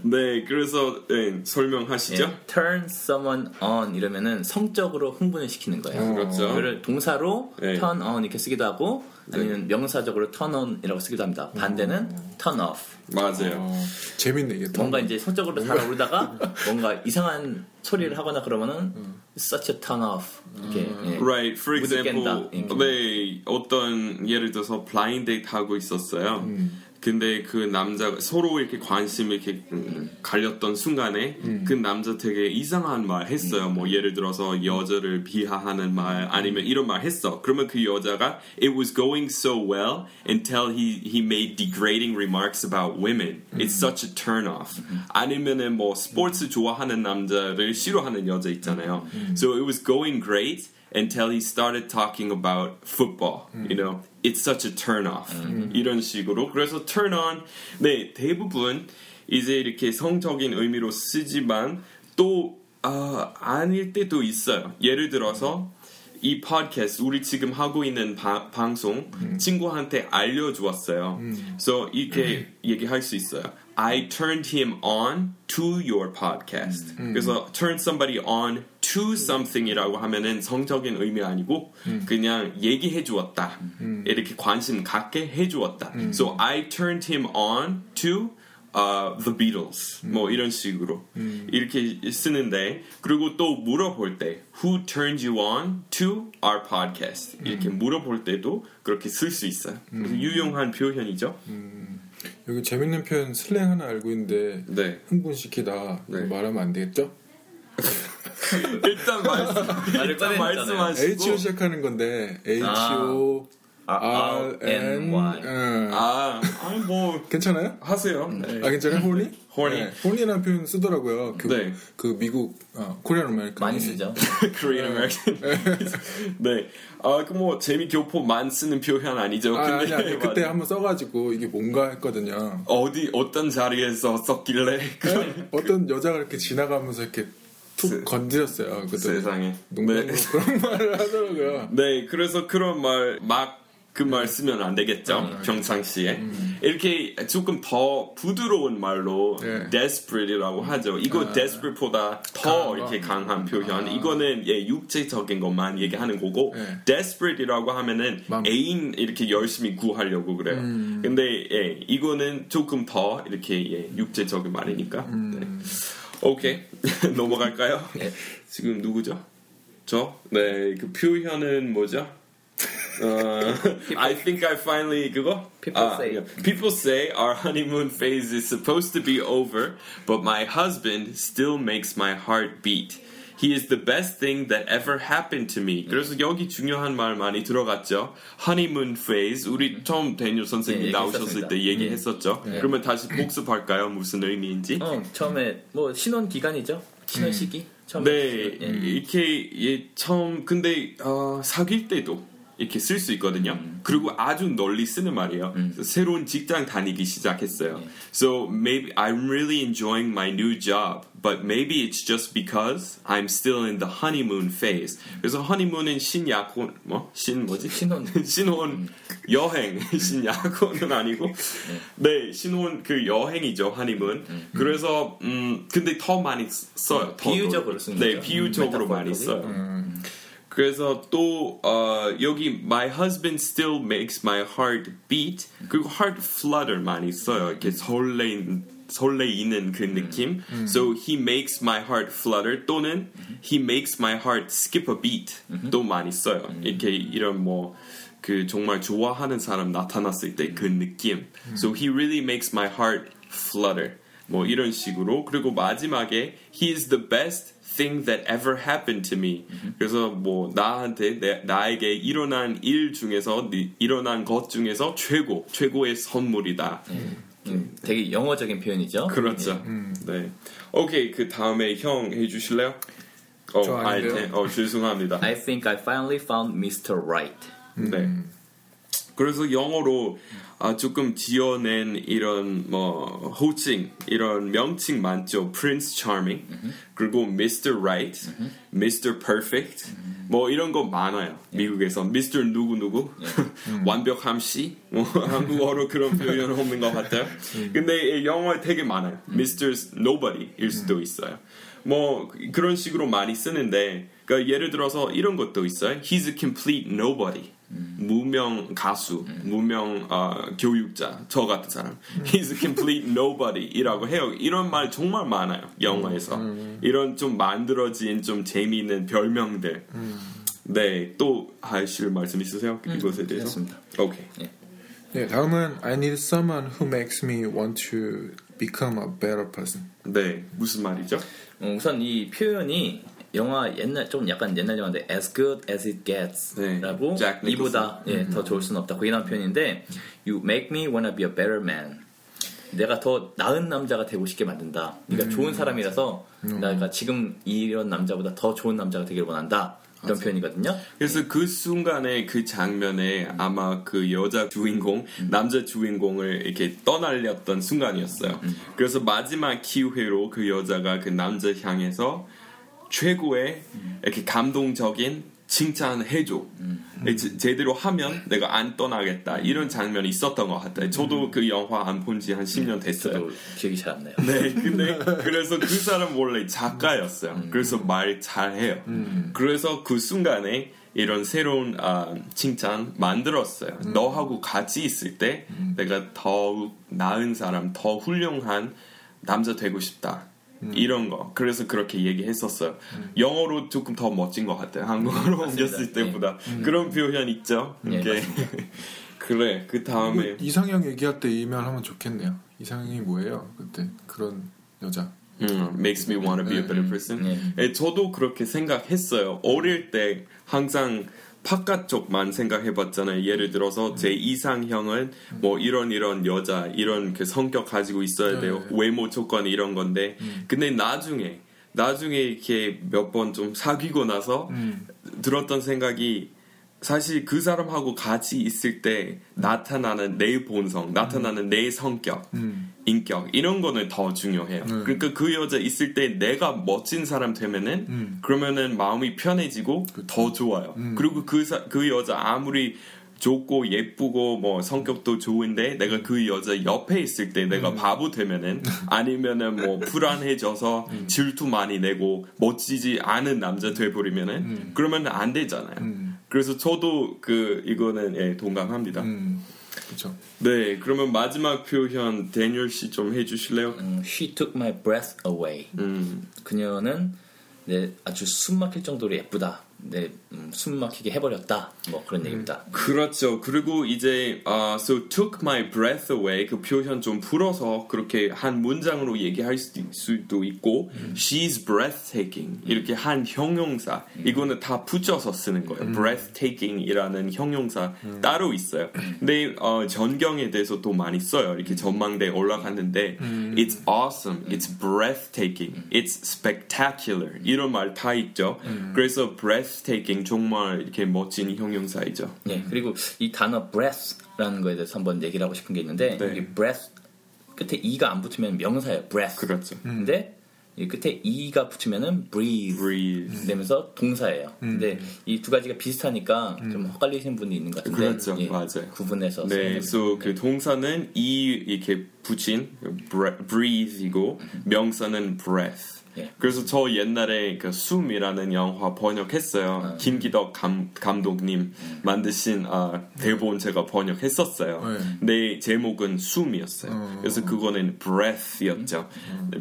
[SPEAKER 1] 네 그래서 네, 설명하시죠.
[SPEAKER 2] 예, turn someone on 이러면은 성적으로 흥분을 시키는 거예요.
[SPEAKER 1] 그렇죠.
[SPEAKER 2] 그거를 동사로
[SPEAKER 1] 네.
[SPEAKER 2] turn on 이렇게 쓰기도 하고 아니면 명사적으로 turn on이라고 쓰기도 합니다. 반대는 turn off.
[SPEAKER 1] 맞아요.
[SPEAKER 3] 어, 재밌네 이게. 또.
[SPEAKER 2] 뭔가 이제 성적으로 달아오르다가 뭔가 이상한 소리를 하거나 그러면은 such a turn off 이렇게 예.
[SPEAKER 1] Right. For example. 네 어떤 예를 들어서 블라인드 데이트 하고 있었어요. 근데 그 남자가 서로 이렇게 관심 이렇게 음, 갈렸던 순간에 그 남자 되게 이상한 말 했어요. 뭐 예를 들어서 여자를 비하하는 말 아니면 이런 말 했어. 그러면 그 여자가 it was going so well until he he made degrading remarks about women. It's such a turn off. 아니면은 뭐 스포츠 좋아하는 남자를 싫어하는 여자 있잖아요. So it was going great. Until he started talking about football. You know, it's such a turn off. 이런 식으로. 그래서 turn on, 네, 대부분 이제 이렇게 성적인 의미로 쓰지만 또, 아, 아닐 때도 있어요. 예를 들어서 이 팟캐스트, 우리 지금 하고 있는 바- 방송 친구한테 알려주었어요. So 이렇게 얘기할 수 있어요. I turned him on to your podcast. 그래서 turn somebody on to something이라고 하면은 성적인 의미 아니고 그냥 얘기해 주었다. 이렇게 관심 갖게 해 주었다. So I turned him on to uh, the Beatles 뭐 이런 식으로 이렇게 쓰는데 그리고 또 물어볼 때 Who turned you on to our podcast 이렇게 물어볼 때도 그렇게 쓸 수 있어요. 그래서 유용한 표현이죠.
[SPEAKER 3] 여기 재밌는 표현 슬랭 하나 알고 있는데
[SPEAKER 1] 네.
[SPEAKER 3] 흥분시키다
[SPEAKER 1] 네.
[SPEAKER 3] 말하면 안 되겠죠?
[SPEAKER 1] 일단 말씀 일단. 말씀하시고
[SPEAKER 3] H로 시작하는 건데 H O R N
[SPEAKER 2] Y.
[SPEAKER 3] 응.
[SPEAKER 1] 아, 아니 뭐
[SPEAKER 3] 괜찮아요?
[SPEAKER 1] 하세요. 네.
[SPEAKER 3] 아 괜찮아요? Horny?
[SPEAKER 1] Horny.
[SPEAKER 3] 네, 홀리라는 표현 쓰더라고요. 그,
[SPEAKER 1] 네.
[SPEAKER 3] 그 미국 어, Korean American
[SPEAKER 2] 많이 쓰죠.
[SPEAKER 1] Korean American. 네. 아, 그 뭐 재미 교포만 쓰는 표현 아니죠.
[SPEAKER 3] 아, 아니, 아니,
[SPEAKER 1] 맞아요.
[SPEAKER 3] 그때 한번 써가지고 이게 뭔가 했거든요.
[SPEAKER 1] 어디 어떤 자리에서 썼길래 그
[SPEAKER 3] 어떤 여자가 이렇게 지나가면서 이렇게 툭
[SPEAKER 1] 세-
[SPEAKER 3] 건드렸어요. 그때
[SPEAKER 1] 세상에.
[SPEAKER 3] 농담으로
[SPEAKER 1] 네.
[SPEAKER 3] 그런 말을 하더라고요.
[SPEAKER 1] 네, 그래서 그런 말 막 그 말 쓰면 안 되겠죠. 평상시에. 이렇게 조금 더 부드러운 말로
[SPEAKER 3] 네.
[SPEAKER 1] desperate이라고 하죠. 이거 desperate보다 더 이렇게 강한 표현. 이거는 예, 육체적인 것만 얘기하는 거고
[SPEAKER 3] 네.
[SPEAKER 1] desperate이라고 하면은
[SPEAKER 3] 맘.
[SPEAKER 1] 애인 이렇게 열심히 구하려고 그래요. 근데 예, 이거는 조금 더 이렇게 예, 육체적인 말이니까. 네. 오케이. 넘어갈까요?
[SPEAKER 2] 예.
[SPEAKER 1] 지금 누구죠? 저? 네, 그 표현은 뭐죠? 어, I think I finally 그거?
[SPEAKER 2] People
[SPEAKER 1] 아,
[SPEAKER 2] say.
[SPEAKER 1] People say our honeymoon phase is supposed to be over, but my husband still makes my heart beat. He is the best thing that ever happened to me. 그래서 여기 중요한 말 많이 들어갔죠. honeymoon phase. 우리 처음 데니얼 선생님
[SPEAKER 2] 네,
[SPEAKER 1] 나오셨을. 때 얘기했었죠. 그러면 다시 복습할까요? 무슨 의미인지?
[SPEAKER 2] 어, 처음에 뭐 신혼 기간이죠. 신혼 시기. 처음에
[SPEAKER 1] 네,
[SPEAKER 2] 예.
[SPEAKER 1] 이렇게 예, 처음 근데 어, 사귈 때도 이렇게 쓸 수 있거든요. 그리고 아주 널리 쓰는 말이에요. 새로운 직장 다니기 시작했어요. So maybe I'm really enjoying my new job, but maybe it's just because I'm still in the honeymoon phase. 그래서 honeymoon은 신약혼 뭐 신 뭐지?
[SPEAKER 2] 신혼.
[SPEAKER 1] 신혼 여행 신약혼은 아니고 네 신혼 그 여행이죠 honeymoon. 그래서 음 근데 더 많이 써요. 더
[SPEAKER 2] 비유적으로
[SPEAKER 1] 더.
[SPEAKER 2] 쓰는
[SPEAKER 1] 네. 비유적으로
[SPEAKER 2] 음,
[SPEAKER 1] 많이. 써요. 그래서 또 어, 여기 my husband still makes my heart beat 그리고 heart flutter 많이 써요. 이렇게 설레인 설레이는 그 느낌. So he makes my heart flutter 또는 he makes my heart skip a beat 또 많이 써요. 이렇게 이런 뭐 그 정말 좋아하는 사람 나타났을 때 그 느낌. So he really makes my heart flutter. 뭐 이런 식으로 그리고 마지막에 he is the best thing that ever happened to me. 그래서 뭐 나한테 내, 나에게 일어난 일 중에서 니- 일어난 것 중에서 최고 최고의 선물이다.
[SPEAKER 2] 음, 되게 영어적인 표현이죠.
[SPEAKER 1] 그렇죠. 네. 오케이 그 다음에 형 해주실래요? 어,
[SPEAKER 3] 저 아닌데요.
[SPEAKER 1] 아이템. 어 죄송합니다.
[SPEAKER 2] I think I finally found Mr. Right.
[SPEAKER 1] 네. 그래서 영어로 아, 조금 지어낸 이런 뭐 호칭 이런 명칭 많죠. Prince Charming 그리고 Mr. Right, Mr. Perfect 뭐 이런 거 많아요. 미국에서 Mr. 누구 누구 완벽함 씨, 뭐 한국어로 그런 표현 없는 것 같아요. 근데 영어에 되게 많아요. Mr. Nobody일 수도 있어요. 뭐 그런 식으로 많이 쓰는데 그러니까 예를 들어서 이런 것도 있어요. He's a complete nobody. 무명 가수, 무명 어, 교육자, 저 같은 사람. He's a complete nobody이라고 해요. 이런 말 정말 많아요. 영어에서. 이런 좀 만들어진 좀 재미있는 별명들. 네, 또 하실 말씀 있으세요? 이것에 대해서?
[SPEAKER 2] 괜찮습니다.
[SPEAKER 1] 오케이.
[SPEAKER 3] 네, 다음은 I need someone who makes me want to become a better person.
[SPEAKER 1] 네, 무슨 말이죠?
[SPEAKER 2] 어, 우선 이 표현이 영화 옛날 좀 약간 옛날 영화인데 As Good as It
[SPEAKER 1] 네,
[SPEAKER 2] Gets라고
[SPEAKER 1] 잭 니콜슨.
[SPEAKER 2] 이보다 예, 더 좋을 수는 없다. 거기 나온 표현인데 You make me wanna be a better man. 내가 더 나은 남자가 되고 싶게 만든다. 네가 좋은 사람이라서 내가 지금 이런 남자보다 더 좋은 남자가 되기를 원한다. 이런 표현이거든요.
[SPEAKER 1] 그래서 그 순간에 그 장면에 아마 그 여자 주인공, 남자 주인공을 이렇게 떠날렸던 순간이었어요. 그래서 마지막 기회로 그 여자가 그 남자 향해서 최고의 이렇게 감동적인 칭찬 해줘. 제- 제대로 하면 내가 안 떠나겠다. 이런 장면이 있었던 것 같아요. 저도 그 영화 안 본 지 한 10년 됐어요.
[SPEAKER 2] 기억이 잘 안 나요.
[SPEAKER 1] 네, 근데 그래서 그 사람 원래 작가였어요. 그래서 말 잘해요. 그래서 그 순간에 이런 새로운 아, 칭찬 만들었어요. 너하고 같이 있을 때 내가 더 나은 사람, 더 훌륭한 남자 되고 싶다. 이런 거. 그래서 그렇게 얘기했었어요. 영어로 조금 더 멋진 것 같아요. 한국어로 옮겼을 때보다. 그런 표현 있죠.
[SPEAKER 2] 예,
[SPEAKER 1] 이게 그래. 그 다음에
[SPEAKER 3] 이상형 얘기할 때이말 하면 좋겠네요. 이상형이 뭐예요? 그때 그런 여자.
[SPEAKER 1] 음, makes me want to be a better person.
[SPEAKER 2] 네.
[SPEAKER 1] 예, 저도 그렇게 생각했어요. 어릴 때 항상 바깥쪽만 생각해봤잖아요. 예를 들어서 제 이상형은 뭐 이런 이런 여자, 이런 그 성격 가지고 있어야 돼요. 외모 조건이 이런 건데, 근데 나중에 나중에 이렇게 몇 번 좀 사귀고 나서 들었던 생각이 사실 그 사람하고 같이 있을 때 나타나는 내 본성, 나타나는 내 성격, 인격 이런 거는 더 중요해요. 그러니까 그 여자 있을 때 내가 멋진 사람 되면은 그러면은 마음이 편해지고 더 좋아요. 그리고 그, 사- 그 여자 아무리 좋고 예쁘고 뭐 성격도 좋은데 내가 그 여자 옆에 있을 때 내가 바보 되면은 아니면은 뭐 불안해져서 질투 많이 내고 멋지지 않은 남자 돼버리면은 그러면 안 되잖아요. 그래서 저도 그 이거는 예, 동감합니다.
[SPEAKER 3] 음, 그렇죠.
[SPEAKER 1] 네, 그러면 마지막 표현 데니얼 씨 좀 해주실래요?
[SPEAKER 2] 음, She took my breath away.
[SPEAKER 1] 음,
[SPEAKER 2] 그녀는 내 아주 숨막힐 정도로 예쁘다. 네, 음, 숨 막히게 해버렸다. 뭐 그런 얘기입니다.
[SPEAKER 1] 그렇죠. 그리고 이제 uh, so took my breath away. 그 표현 좀 풀어서 그렇게 한 문장으로 얘기할 수도, 수도 있고 she's breathtaking. 이렇게 한 형용사. 이거는 다 붙여서 쓰는 거예요. breathtaking이라는 형용사 따로 있어요. 근데 어, 전경에 대해서 또 많이 써요. 이렇게 전망대에 올라갔는데 it's awesome, it's breathtaking, it's spectacular. 이런 말 다 있죠. 그래서 breathtaking 정말 이렇게 멋진 형용사이죠.
[SPEAKER 2] 네, 그리고 이 단어 breath라는 거에 대해서 한번 얘기를 하고 싶은 게 있는데
[SPEAKER 1] 네.
[SPEAKER 2] 이 breath 끝에 e가 안 붙으면 명사예요. breath.
[SPEAKER 1] 그렇죠.
[SPEAKER 2] 근데 이 끝에 e가 붙으면은 breathe.
[SPEAKER 1] breathe.
[SPEAKER 2] 되면서 동사예요. 근데 이 두 가지가 비슷하니까 좀 헷갈리시는 분이 있는 것 같은데
[SPEAKER 1] 그렇죠.
[SPEAKER 2] 예,
[SPEAKER 1] 맞아요.
[SPEAKER 2] 구분해서
[SPEAKER 1] 네, so 그 동사는 이 이렇게 붙인 bre- breathe이고 명사는 breath.
[SPEAKER 2] 예.
[SPEAKER 1] 그래서 저 옛날에 그 숨이라는 영화 번역했어요. 김기덕 감, 감독님 만드신 아, 대본 제가 번역했었어요.
[SPEAKER 3] 네.
[SPEAKER 1] 근데 제목은 숨이었어요. 그래서 그거는 breath였죠.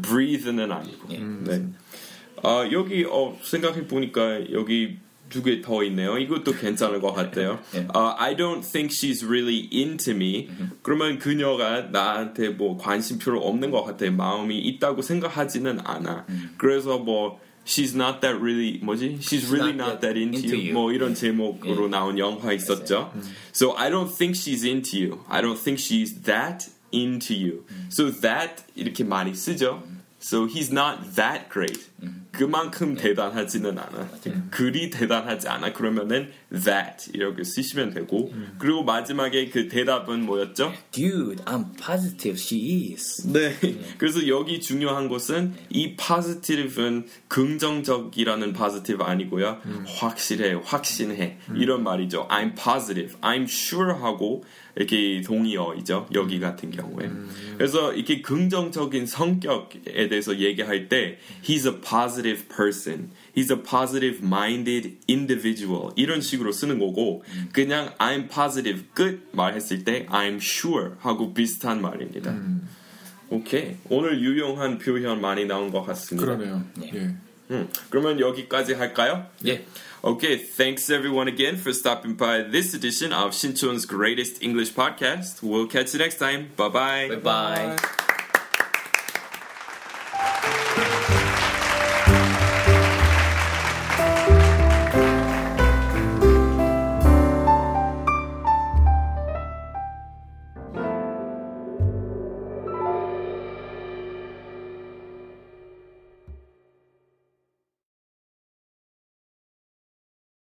[SPEAKER 1] breathe는 아니고.
[SPEAKER 2] 예.
[SPEAKER 1] 네. 아 여기 어, 생각해 보니까 여기 두개더 있네요. 이것도 괜찮을 것 같아요.
[SPEAKER 2] 예.
[SPEAKER 1] 아, I don't think she's really into me. 그러면 그녀가 나한테 뭐 관심 별로 없는 것 같아. 마음이 있다고 생각하지는 않아. 그래서 뭐 She's not that really 뭐지? She's really
[SPEAKER 2] not
[SPEAKER 1] not that
[SPEAKER 2] yet
[SPEAKER 1] into,
[SPEAKER 2] into
[SPEAKER 1] you.
[SPEAKER 2] you.
[SPEAKER 1] 뭐 이런 제목으로
[SPEAKER 2] 예.
[SPEAKER 1] 나온 영화 있었죠. So I don't think she's into you. I don't think she's that into you. So that 이렇게 많이 쓰죠. So he's not that great. 그만큼 대단하지는 않아. 그리 대단하지 않아. 그러면은 that 이렇게 쓰시면 되고. 그리고 마지막에 그 대답은 뭐였죠?
[SPEAKER 2] Dude, I'm positive she is.
[SPEAKER 1] 네. 그래서 여기 중요한 것은 이 positive은 긍정적이라는 positive 아니고요. 확실해, 확신해. 이런 말이죠. I'm positive, I'm sure 하고 이렇게 동의어이죠. 여기 같은 경우에. 그래서 이렇게 긍정적인 성격에 대해서 얘기할 때 he's a positive person. He's a positive minded individual. 이런 식으로 쓰는 거고 그냥 I'm positive 끝 말했을 때 I'm sure 하고 비슷한 말입니다. 오케이. 오늘 유용한 표현 많이 나온 것 같습니다.
[SPEAKER 3] 그러네요. 예.
[SPEAKER 1] 음, 그러면 여기까지 할까요?
[SPEAKER 2] 예.
[SPEAKER 1] Okay, thanks everyone again for stopping by this edition of Shinchon's greatest English podcast. We'll catch you next time. Bye bye.
[SPEAKER 2] Bye bye.